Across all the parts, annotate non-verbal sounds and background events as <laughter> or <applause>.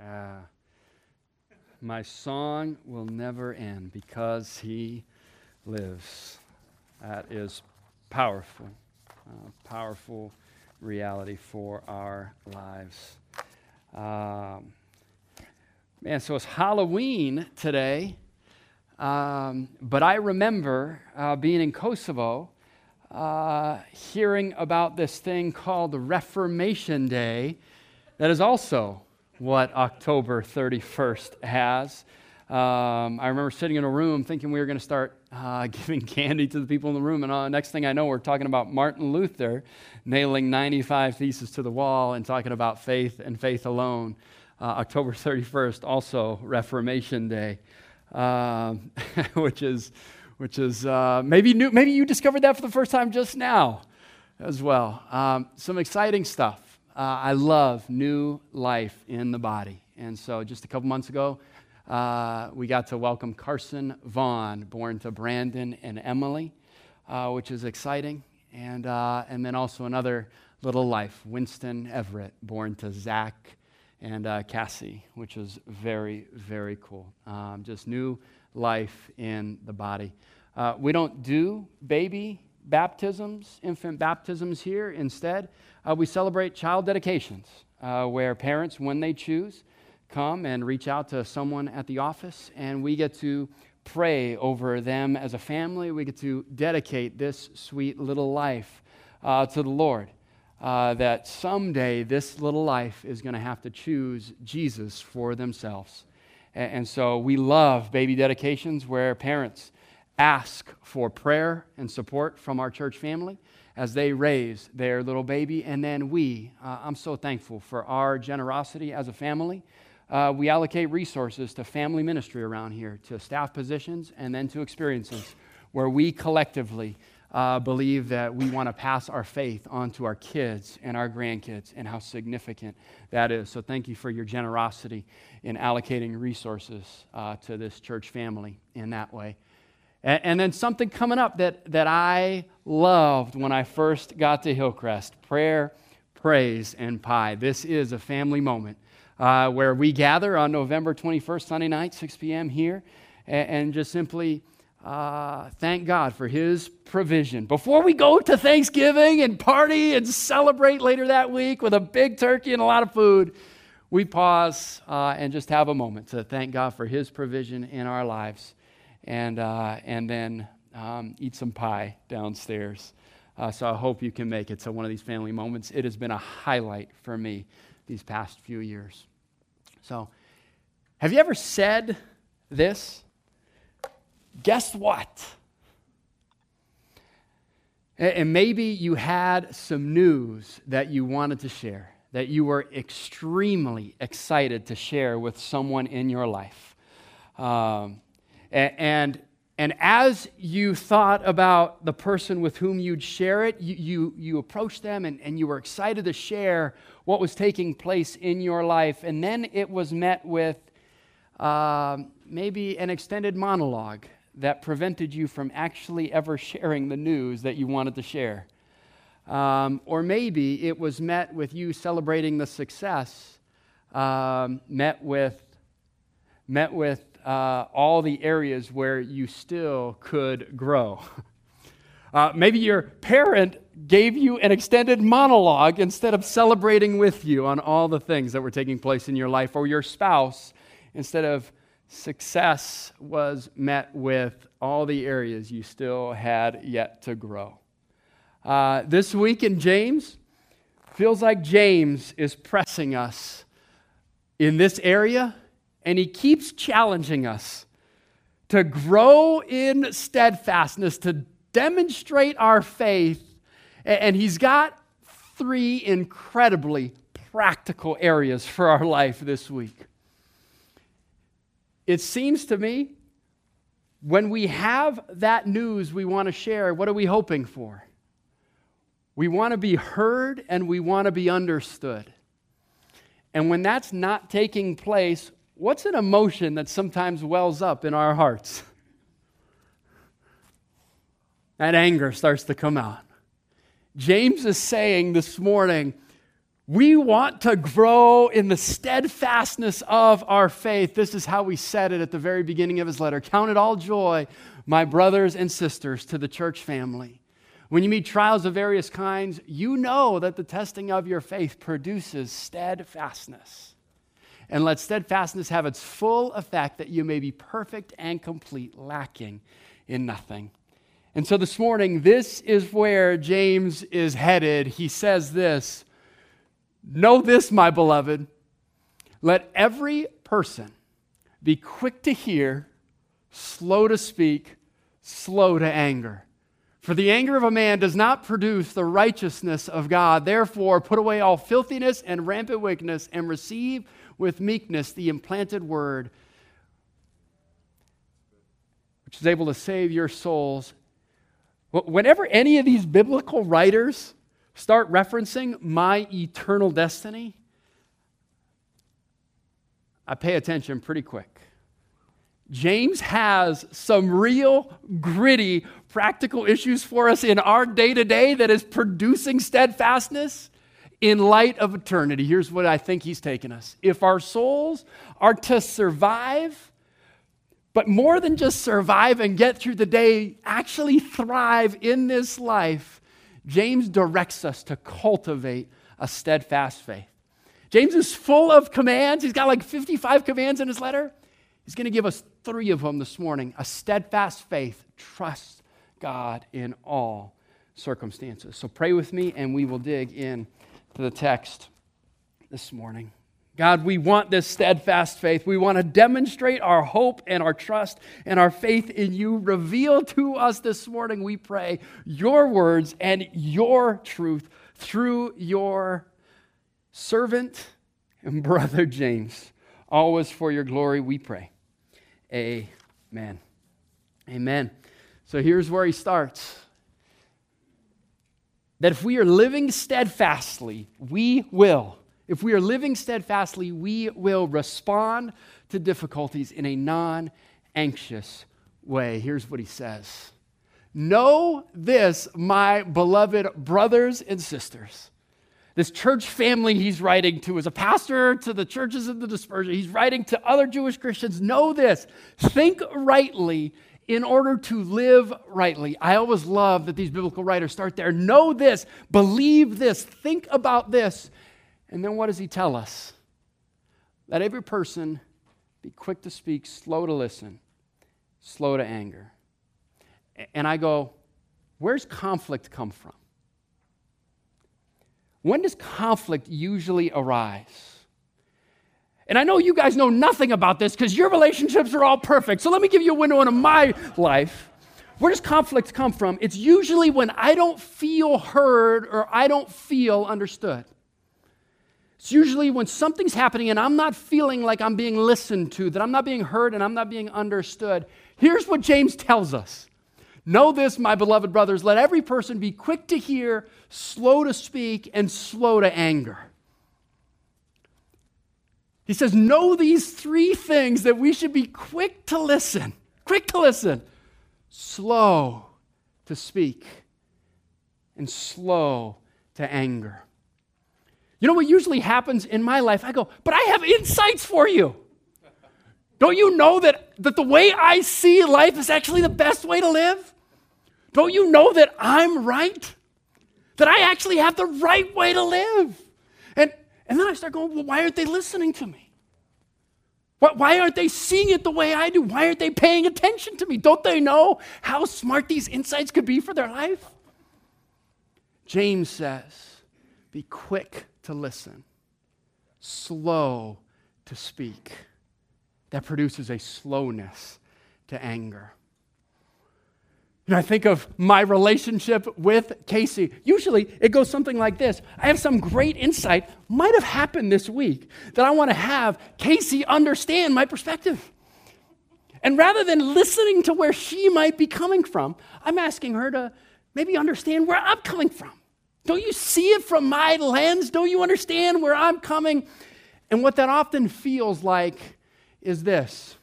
Uh, my song will never end because he lives. That is powerful, uh, powerful reality for our lives. Um, man, so it's Halloween today, um, but I remember uh, being in Kosovo. Uh, hearing about this thing called the Reformation Day, that is also what October 31st has. Um, I remember sitting in a room thinking we were going to start uh, <laughs> giving candy to the people in the room, and uh, next thing I know, we're talking about Martin Luther nailing 95 theses to the wall and talking about faith and faith alone. Uh, October 31st, also Reformation Day, um, <laughs> which is, which is uh, maybe new, maybe you discovered that for the first time just now as well. Um, some exciting stuff uh, I love new life in the body. And so just a couple months ago, uh, we got to welcome Carson Vaughn, born to Brandon and Emily, uh, which is exciting. And, uh, and then also another little life, Winston Everett, born to Zach and uh, Cassie, which is very, very cool. Um, just new life in the body. Uh, we don't do baby baptisms, infant baptisms here. Instead, uh, we celebrate child dedications, uh, where parents, when they choose, come and reach out to someone at the office, and we get to pray over them as a family. We get to dedicate this sweet little life uh, to the Lord. Uh, that someday this little life is going to have to choose Jesus for themselves. And, and so we love baby dedications where parents ask for prayer and support from our church family as they raise their little baby. And then we, uh, I'm so thankful for our generosity as a family. Uh, we allocate resources to family ministry around here, to staff positions, and then to experiences where we collectively uh, believe that we want to pass our faith on to our kids and our grandkids and how significant that is. So, thank you for your generosity in allocating resources uh, to this church family in that way. And, and then something coming up that, that I loved when I first got to Hillcrest prayer, praise, and pie. This is a family moment uh, where we gather on November 21st, Sunday night, 6 p.m. here, and, and just simply uh, thank God for His provision. Before we go to Thanksgiving and party and celebrate later that week with a big turkey and a lot of food, we pause uh, and just have a moment to thank God for His provision in our lives and, uh, and then um, eat some pie downstairs. Uh, so I hope you can make it to one of these family moments. It has been a highlight for me these past few years. So, have you ever said this? Guess what? And maybe you had some news that you wanted to share, that you were extremely excited to share with someone in your life. Um, and, and as you thought about the person with whom you'd share it, you, you, you approached them and, and you were excited to share what was taking place in your life. And then it was met with uh, maybe an extended monologue that prevented you from actually ever sharing the news that you wanted to share. Um, or maybe it was met with you celebrating the success, um, met with, met with uh, all the areas where you still could grow. <laughs> Uh, maybe your parent gave you an extended monologue instead of celebrating with you on all the things that were taking place in your life, or your spouse, instead of success, was met with all the areas you still had yet to grow. Uh, this week in James, feels like James is pressing us in this area and he keeps challenging us to grow in steadfastness, to demonstrate our faith. And he's got three incredibly practical areas for our life this week. It seems to me when we have that news we want to share, what are we hoping for? We want to be heard and we want to be understood. And when that's not taking place, what's an emotion that sometimes wells up in our hearts? That anger starts to come out. James is saying this morning, We want to grow in the steadfastness of our faith. This is how we said it at the very beginning of his letter. Count it all joy, my brothers and sisters, to the church family. When you meet trials of various kinds, you know that the testing of your faith produces steadfastness. And let steadfastness have its full effect that you may be perfect and complete, lacking in nothing. And so this morning, this is where James is headed. He says this Know this, my beloved. Let every person be quick to hear, slow to speak, slow to anger. For the anger of a man does not produce the righteousness of God. Therefore, put away all filthiness and rampant wickedness and receive with meekness the implanted word, which is able to save your souls. Whenever any of these biblical writers start referencing my eternal destiny, I pay attention pretty quick. James has some real gritty practical issues for us in our day to day that is producing steadfastness in light of eternity. Here's what I think he's taken us. If our souls are to survive, but more than just survive and get through the day, actually thrive in this life, James directs us to cultivate a steadfast faith. James is full of commands. He's got like 55 commands in his letter. He's going to give us three of them this morning a steadfast faith, trust God in all circumstances. So pray with me, and we will dig in to the text this morning. God, we want this steadfast faith. We want to demonstrate our hope and our trust and our faith in you. Reveal to us this morning, we pray, your words and your truth through your servant and brother James. Always for your glory, we pray. Amen. Amen. So here's where he starts that if we are living steadfastly, we will if we are living steadfastly, we will respond to difficulties in a non anxious way. Here's what he says Know this, my beloved brothers and sisters. This church family he's writing to is a pastor to the churches of the dispersion. He's writing to other Jewish Christians. Know this think rightly in order to live rightly. I always love that these biblical writers start there. Know this, believe this, think about this and then what does he tell us? Let every person be quick to speak, slow to listen, slow to anger. And I go, where's conflict come from? When does conflict usually arise? And I know you guys know nothing about this because your relationships are all perfect. So let me give you a window into my life. Where does conflict come from? It's usually when I don't feel heard or I don't feel understood. It's usually when something's happening and I'm not feeling like I'm being listened to, that I'm not being heard and I'm not being understood. Here's what James tells us Know this, my beloved brothers, let every person be quick to hear, slow to speak, and slow to anger. He says, Know these three things that we should be quick to listen, quick to listen, slow to speak, and slow to anger. You know what usually happens in my life? I go, but I have insights for you. Don't you know that, that the way I see life is actually the best way to live? Don't you know that I'm right? That I actually have the right way to live? And, then I start going, well, why aren't they listening to me? Why aren't they seeing it the way I do? Why aren't they paying attention to me? Don't they know how smart these insights could be for their life? James says, be quick to listen, slow to speak. That produces a slowness to anger. Know, I think of my relationship with Casey. Usually it goes something like this I have some great insight, might have happened this week, that I want to have Casey understand my perspective. And rather than listening to where she might be coming from, I'm asking her to maybe understand where I'm coming from. Don't you see it from my lens? Don't you understand where I'm coming? And what that often feels like is this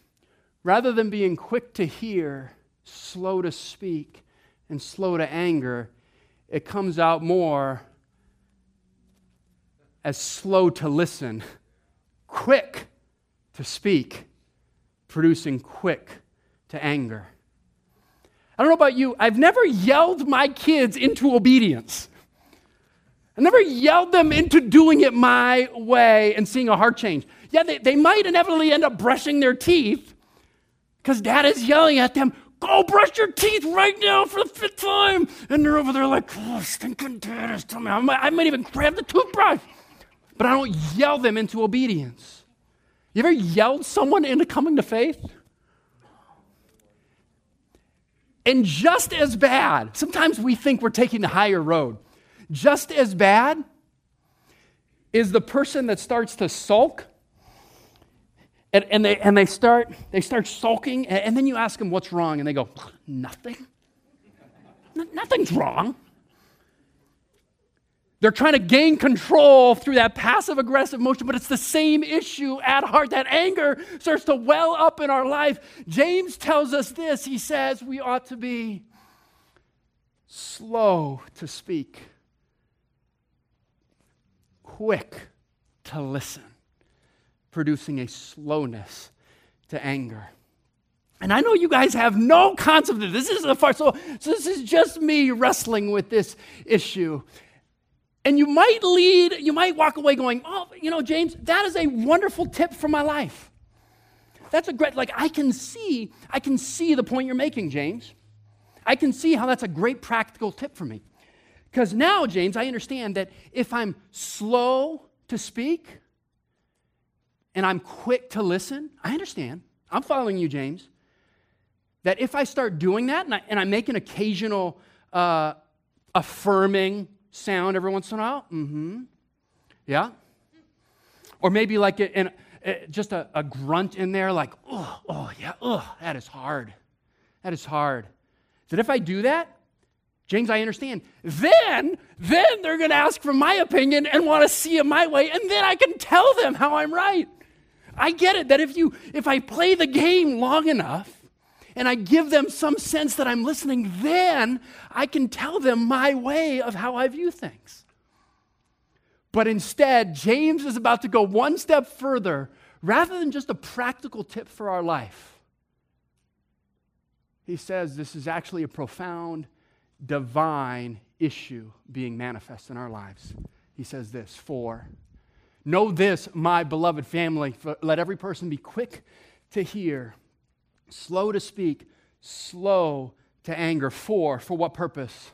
rather than being quick to hear, slow to speak, and slow to anger, it comes out more as slow to listen, quick to speak, producing quick to anger. I don't know about you, I've never yelled my kids into obedience. I never yelled them into doing it my way and seeing a heart change. Yeah, they, they might inevitably end up brushing their teeth because dad is yelling at them, Go brush your teeth right now for the fifth time. And they're over there like, Oh, stinking is telling me. I might, I might even grab the toothbrush. But I don't yell them into obedience. You ever yelled someone into coming to faith? And just as bad, sometimes we think we're taking the higher road. Just as bad is the person that starts to sulk and, and, they, and they, start, they start sulking, and, and then you ask them what's wrong, and they go, Nothing. N- nothing's wrong. They're trying to gain control through that passive aggressive motion, but it's the same issue at heart. That anger starts to well up in our life. James tells us this he says we ought to be slow to speak, quick to listen, producing a slowness to anger. And I know you guys have no concept of this. This is a far so, so this is just me wrestling with this issue. And you might lead, you might walk away going, oh, you know, James, that is a wonderful tip for my life. That's a great, like, I can see, I can see the point you're making, James. I can see how that's a great practical tip for me. Because now, James, I understand that if I'm slow to speak and I'm quick to listen, I understand. I'm following you, James. That if I start doing that and I, and I make an occasional uh, affirming sound every once in a while? Mm-hmm. Yeah? Or maybe like a, in, a, just a, a, grunt in there, like, oh, oh, yeah, oh, that is hard. That is hard. That if I do that, James, I understand. Then, then they're going to ask for my opinion and want to see it my way, and then I can tell them how I'm right. I get it that if you if I play the game long enough, and I give them some sense that I'm listening, then I can tell them my way of how I view things. But instead, James is about to go one step further rather than just a practical tip for our life. He says this is actually a profound divine issue being manifest in our lives. He says this For, know this, my beloved family, let every person be quick to hear slow to speak, slow to anger. For, for what purpose?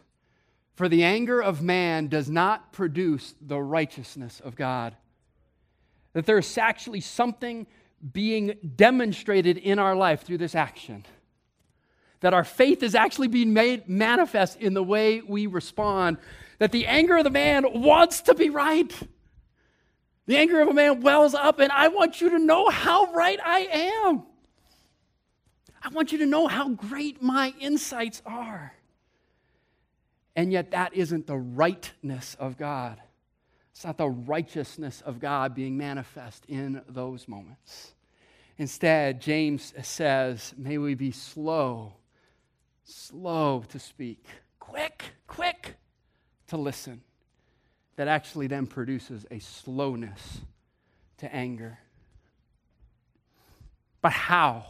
For the anger of man does not produce the righteousness of God. That there's actually something being demonstrated in our life through this action. That our faith is actually being made manifest in the way we respond. That the anger of the man wants to be right. The anger of a man wells up, and I want you to know how right I am. I want you to know how great my insights are. And yet, that isn't the rightness of God. It's not the righteousness of God being manifest in those moments. Instead, James says, may we be slow, slow to speak, quick, quick to listen. That actually then produces a slowness to anger. But how?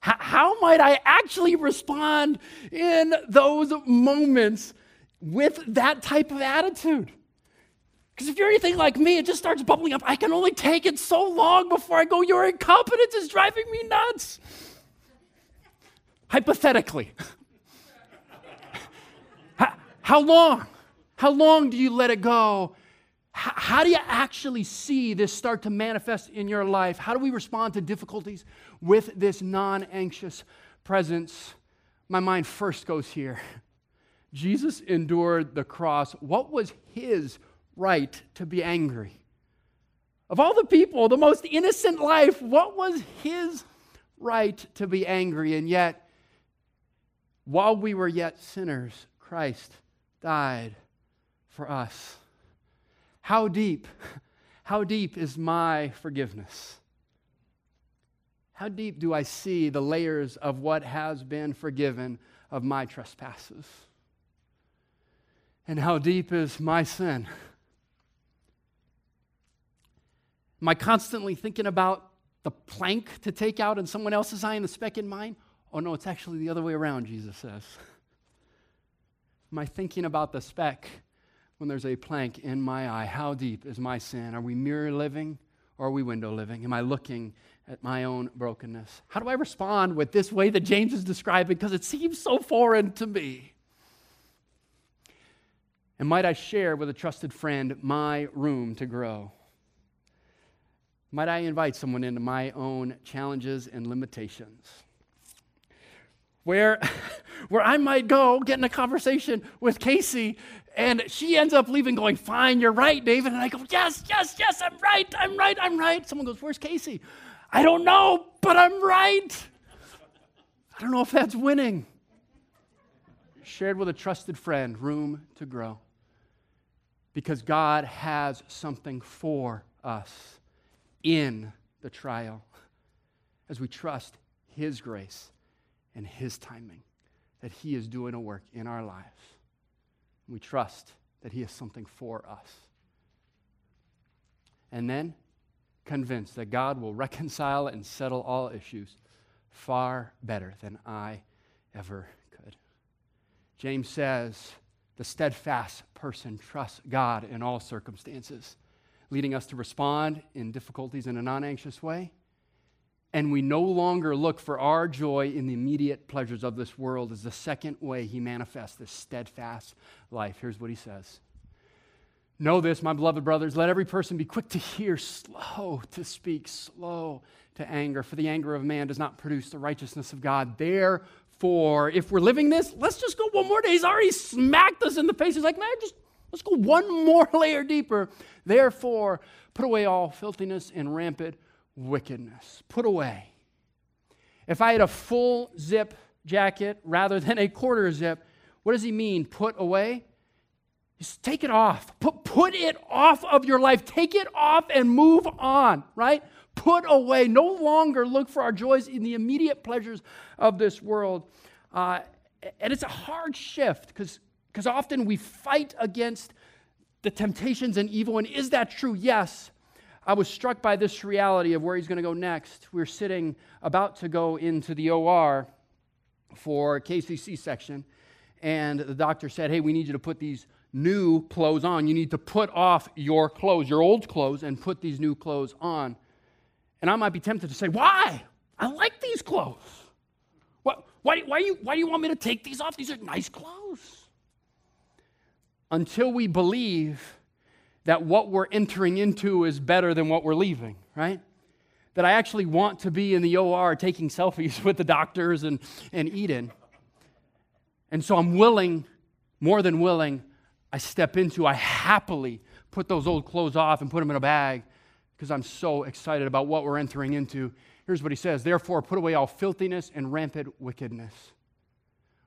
how might I actually respond in those moments with that type of attitude? Because if you're anything like me, it just starts bubbling up. I can only take it so long before I go, Your incompetence is driving me nuts. Hypothetically. <laughs> how long? How long do you let it go how do you actually see this start to manifest in your life? How do we respond to difficulties with this non anxious presence? My mind first goes here. <laughs> Jesus endured the cross. What was his right to be angry? Of all the people, the most innocent life, what was his right to be angry? And yet, while we were yet sinners, Christ died for us. How deep, <laughs> how deep is my forgiveness? How deep do I see the layers of what has been forgiven of my trespasses? And how deep is my sin? Am I constantly thinking about the plank to take out in someone else's eye and the speck in mine? Oh, no, it's actually the other way around, Jesus says. Am I thinking about the speck when there's a plank in my eye? How deep is my sin? Are we mirror living or are we window living? Am I looking at my own brokenness? How do I respond with this way that James is describing because it seems so foreign to me? And might I share with a trusted friend my room to grow? Might I invite someone into my own challenges and limitations? Where, <laughs> where I might go get in a conversation with Casey, and she ends up leaving going, Fine, you're right, David. And I go, Yes, yes, yes, I'm right, I'm right, I'm right. Someone goes, Where's Casey? I don't know, but I'm right. I don't know if that's winning. Shared with a trusted friend, room to grow. Because God has something for us in the trial as we trust His grace and His timing, that He is doing a work in our lives. We trust that He has something for us. And then convinced that God will reconcile and settle all issues far better than I ever could. James says, the steadfast person trusts God in all circumstances leading us to respond in difficulties in a non anxious way. And we no longer look for our joy in the immediate pleasures of this world is the second way he manifests this steadfast life. Here's what he says Know this, my beloved brothers, let every person be quick to hear, slow to speak, slow to anger, for the anger of man does not produce the righteousness of God. Therefore, if we're living this, let's just go one more day. He's already smacked us in the face. He's like, man, just Let's go one more <laughs> layer deeper. Therefore, put away all filthiness and rampant wickedness. Put away. If I had a full zip jacket rather <laughs> than a quarter zip, what does he mean? Put away? Just take it off. Put, put it off of your life. Take it off and move on, right? Put away. No longer look for our joys in the immediate pleasures of this world. Uh, and it's a hard shift because because often we fight against the temptations and evil. And is that true? Yes. I was struck by this reality of where he's going to go next. We're sitting about to go into the OR for Casey's C-section, and the doctor said, Hey, we need you to put these new clothes on. You need to put off your clothes, your old clothes, and put these new clothes on. And I might be tempted to say, Why? I like these clothes. What, why, why, you, why do you want me to take these off? These are nice clothes until we believe that what we're entering into is better than what we're leaving, right? That I actually want to be in the OR taking selfies <laughs> with the doctors and, and Eden. And so I'm willing, more than willing, I step into, I happily put those old clothes off and put them in a bag because I'm so excited about what we're entering into. Here's what he says Therefore, put away all filthiness and rampant wickedness.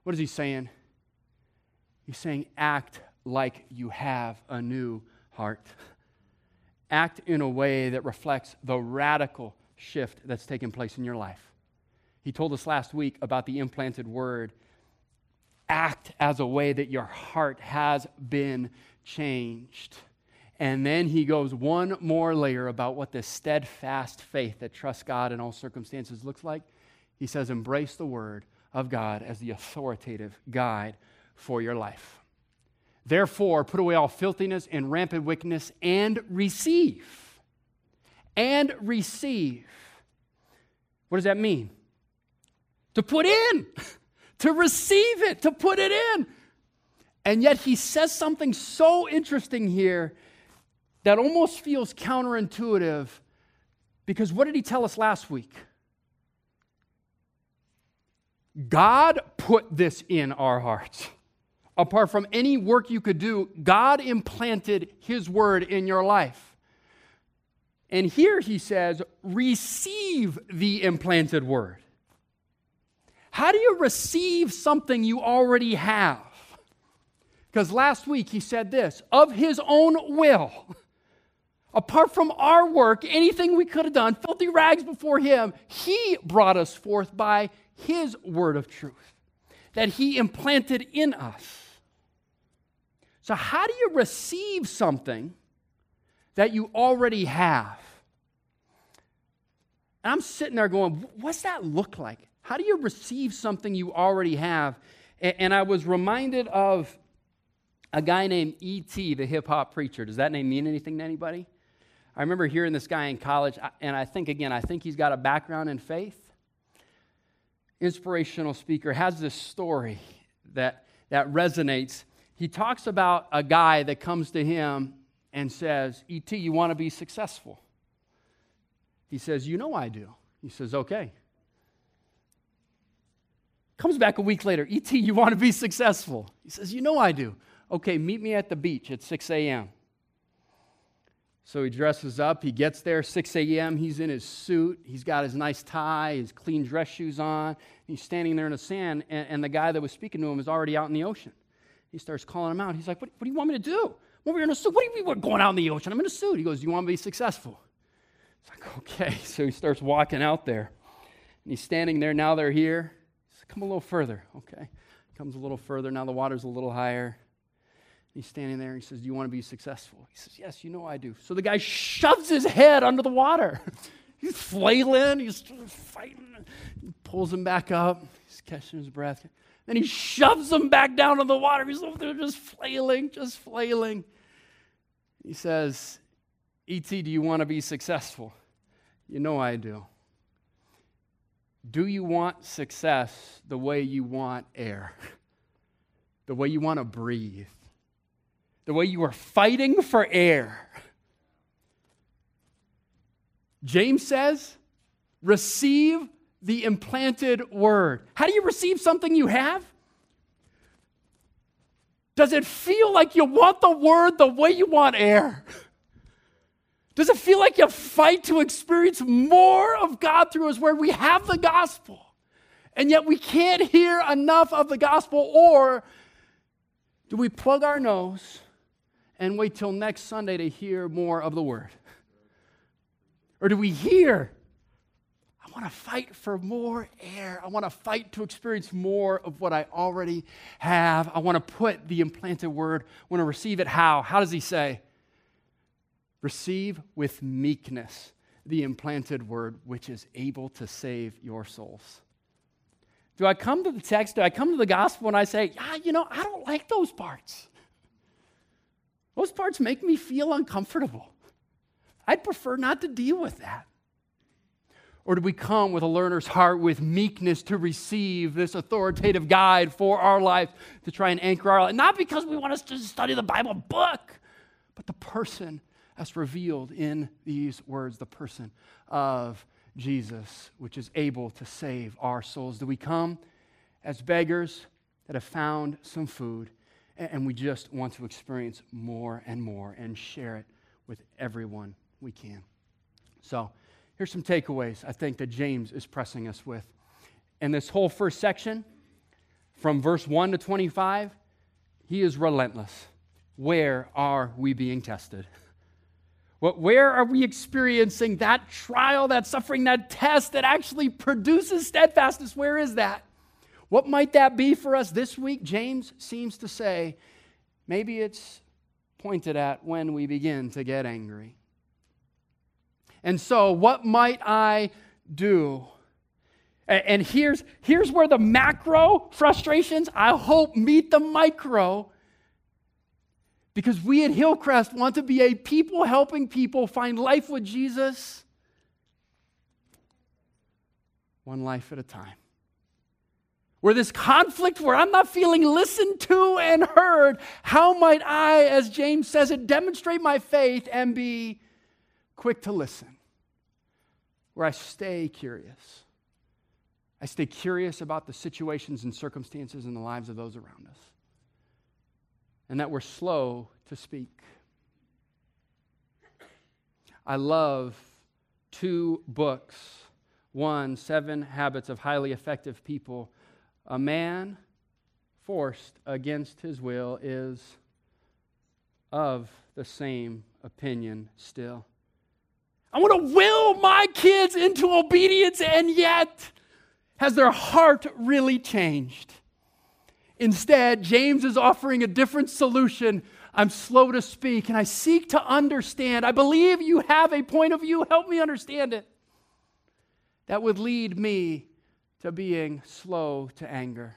What is he saying? He's saying, act like you have a new heart. Act in a way that reflects the radical shift that's taken place in your life. He told us last week about the implanted word. Act as a way that your heart has been changed. And then he goes one more layer about what this steadfast faith that trusts God in all circumstances looks like. He says, Embrace the word of God as the authoritative guide for your life. Therefore, put away all filthiness and rampant wickedness and receive. And receive. What does that mean? To put in, <laughs> to receive it, to put it in. And yet he says something so interesting here that almost feels counterintuitive because what did he tell us last week? God put this in our hearts apart from any work you could do, God implanted His word in your life. And here he says, receive the implanted word. How do you receive something you already have? Because last week he said this of his own will, apart from our work, anything we could have done, filthy rags before him, he brought us forth by his word of truth that he implanted in us. So, how do you receive something that you already have? And I'm sitting there going, what's that look like? How do you receive something you already have? And I was reminded of a guy named E.T., the hip hop preacher. Does that name mean anything to anybody? I remember hearing this guy in college, and I think, again, I think he's got a background in faith. Inspirational speaker has this story that, that resonates. He talks about a guy that comes to him and says, E.T., you want to be successful? He says, You know I do. He says, Okay. Comes back a week later, E.T., you want to be successful? He says, You know I do. Okay, meet me at the beach at 6 a.m. So he dresses up. He gets there 6 a.m. He's in his suit. He's got his nice tie, his clean dress shoes on. He's standing there in the sand, and, and the guy that was speaking to him is already out in the ocean. He starts calling him out. He's like, What, what do you want me to do? Well, we're in a suit. What do you mean we're going out in the ocean? I'm in a suit. He goes, Do You want to be successful? It's like, Okay. <laughs> So he starts walking out there. And he's standing there. Now they're here. Says, Come a little further. Okay. Comes a little further. Now the water's a little higher. He's standing there. and He says, Do you want to be successful? He says, Yes, you know I do. So the guy shoves his head under the water. <laughs> he's flailing. He's fighting. He pulls him back up. He's catching his breath. Then he shoves them back down in the water. He's oh, over there just flailing, just flailing. He says, E.T., do you want to be successful? You know I do. Do you want success the way you want air? <laughs> The way you want to breathe? the way you are fighting for air. James says, receive the implanted word. How do you receive something you have? Does it feel like you want the word the way you want air? Does it feel like you fight to experience more of God through His Word? We have the gospel, and yet we can't hear enough of the gospel, or do we plug our nose and wait till next Sunday to hear more of the word? Or do we hear, I want to fight for more air. I want to fight to experience more of what I already have. I want to put the implanted word, I want to receive it how? How does he say? Receive with meekness the implanted word, which is able to save your souls. Do I come to the text? Do I come to the gospel and I say, yeah, you know, I don't like those parts? Those parts make me feel uncomfortable. I'd prefer not to deal with that. Or do we come with a learner's heart with meekness to receive this authoritative guide for our life to try and anchor our life? Not because we want us to study the Bible book, but the person as revealed in these words, the person of Jesus, which is able to save our souls. Do we come as beggars that have found some food and we just want to experience more and more and share it with everyone we can. So, here's some takeaways I think that James is pressing us with. In this whole first section, from verse 1 to 25, he is relentless. Where are we being tested? What, Where are we experiencing that trial, that suffering, that test that actually produces steadfastness? Where is that? What might that be for us this week? James seems to say maybe it's pointed at when we begin to get angry. And so, what might I do? And here's, here's where the macro frustrations, I hope, meet the micro. Because we at Hillcrest want to be a people helping people find life with Jesus one life at a time where this conflict where I'm not feeling listened to and heard, how might I, as James says it, demonstrate my faith and be quick to listen? Where I stay curious. I stay curious about the situations and circumstances in the lives of those around us. And that we're slow to speak. I love two books. One, Seven Habits of Highly Effective People a man forced against his will is of the same opinion still. I want to will my kids into obedience, and yet, has their heart really changed? Instead, James is offering a different solution. I'm slow to speak and I seek to understand. I believe you have a point of view. Help me understand it. that would lead me to being slow to anger.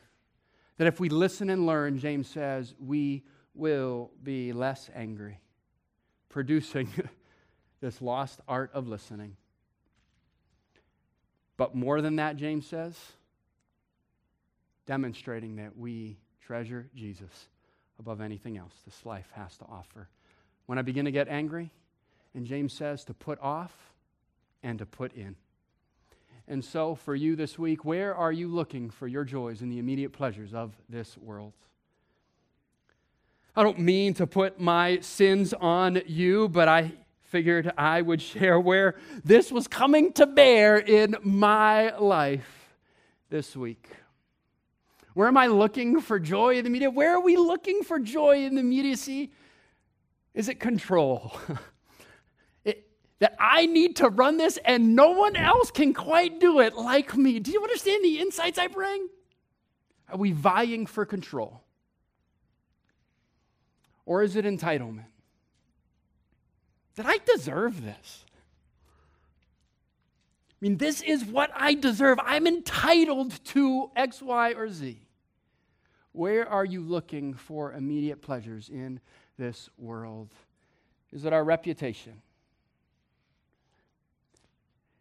That if we listen and learn, James says, we will be less angry, producing <laughs> this lost art of listening. But more than that, James says, demonstrating that we treasure Jesus above anything else this life has to offer. When I begin to get angry, and James says to put off and to put in. And so, for you this week, where are you looking for your joys and the immediate pleasures of this world? I don't mean to put my sins on you, but I figured I would share where this was coming to bear in my life this week. Where am I looking for joy in the media? Where are we looking for joy in the immediacy? Is it control? <laughs> it, that I need to run this and no one else can quite do it like me. Do you understand the insights I bring? Are we vying for control? Or is it entitlement? That I deserve this. I mean, this is what I deserve. I'm entitled to X, Y, or Z. Where are you looking for immediate pleasures in this world? Is it our reputation?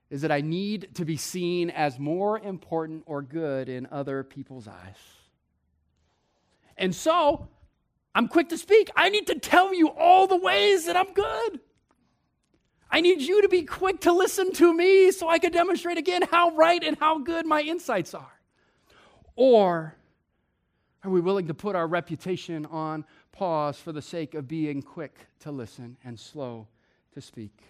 Is it I need to be seen as more important or good in other people's eyes? And so, I'm quick to speak. I need to tell you all the ways that I'm good. I need you to be quick to listen to me so I can demonstrate again how right and how good my insights are. Or are we willing to put our reputation on pause for the sake of being quick to listen and slow to speak?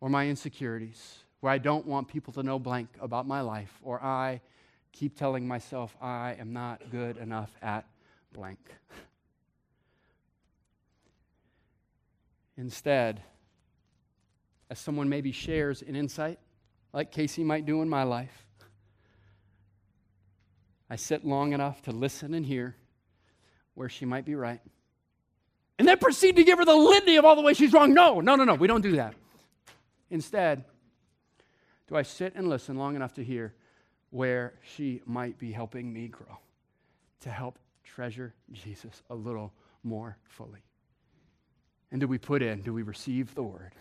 Or my insecurities, where I don't want people to know blank about my life, or I keep telling myself I am not good enough at blank. <laughs> Instead, as someone maybe shares an insight, like Casey might do in my life, I sit long enough to listen and hear where she might be right. And then proceed to give her the litany of all the ways she's wrong. No, no, no, no, we don't do that. Instead, do I sit and listen long enough to hear where she might be helping me grow, to help treasure Jesus a little more fully? And do we put in, do we receive the word?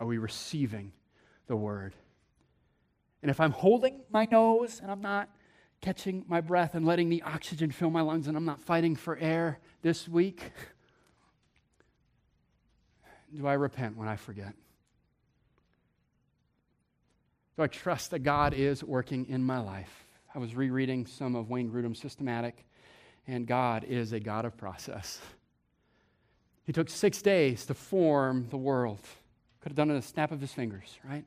Are we receiving the word? And if I'm holding my nose and I'm not catching my breath and letting the oxygen fill my lungs and I'm not fighting for air this week, do I repent when I forget? Do I trust that God is working in my life? I was rereading some of Wayne Grudem's systematic, and God is a God of process. He took six days to form the world. Could have done it in a snap of his fingers, right?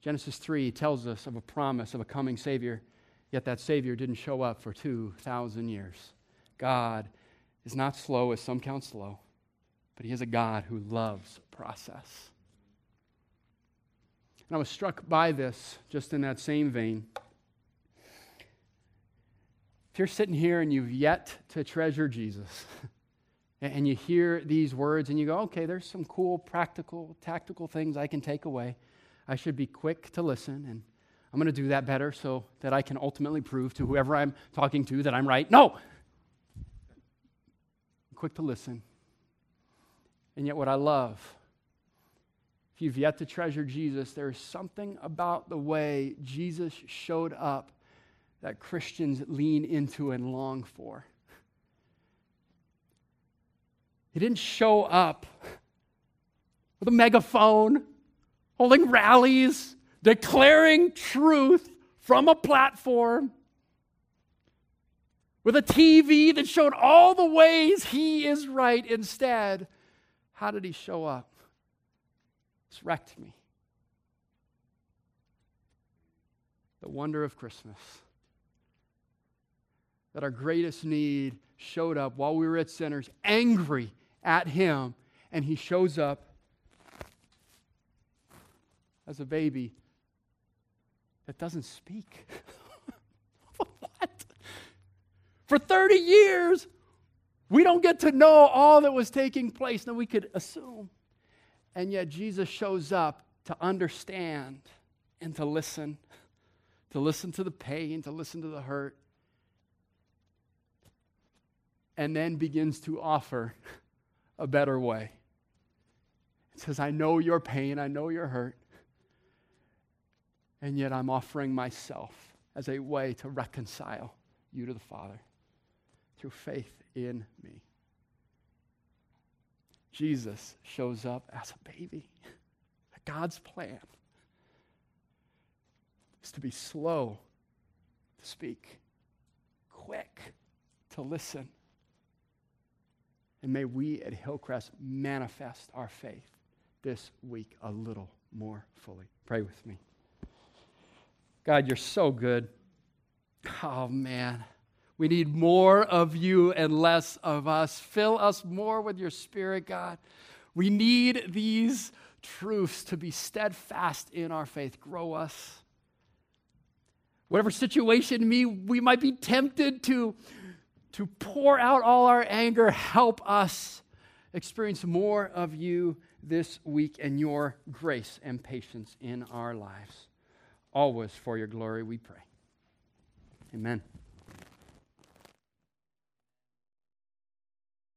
Genesis 3 tells us of a promise of a coming Savior, yet that Savior didn't show up for 2,000 years. God is not slow, as some count slow, but He is a God who loves process. And I was struck by this just in that same vein. If you're sitting here and you've yet to treasure Jesus, <laughs> and you hear these words and you go, okay, there's some cool, practical, tactical things I can take away. I should be quick to listen, and I'm going to do that better so that I can ultimately prove to whoever I'm talking to that I'm right. No! Quick to listen. And yet, what I love, if you've yet to treasure Jesus, there's something about the way Jesus showed up that Christians lean into and long for. He didn't show up with a megaphone holding rallies, declaring truth from a platform, with a TV that showed all the ways he is right. Instead, how did he show up? It's wrecked me. The wonder of Christmas. That our greatest need showed up while we were at sinners, angry at him, and he shows up as a baby that doesn't speak. <laughs> what? For 30 years, we don't get to know all that was taking place. Now, we could assume. And yet, Jesus shows up to understand and to listen, to listen to the pain, to listen to the hurt, and then begins to offer a better way. It says, I know your pain, I know your hurt, and yet I'm offering myself as a way to reconcile you to the Father through faith in me. Jesus shows up as a baby. <laughs> God's plan is to be slow to speak, quick to listen. And may we at Hillcrest manifest our faith this week a little more fully. Pray with me. God, you're so good. Oh, man. We need more of you and less of us. Fill us more with your spirit, God. We need these truths to be steadfast in our faith. Grow us. Whatever situation me, we might be tempted to, to pour out all our anger, help us experience more of you this week and your grace and patience in our lives. Always for your glory, we pray. Amen.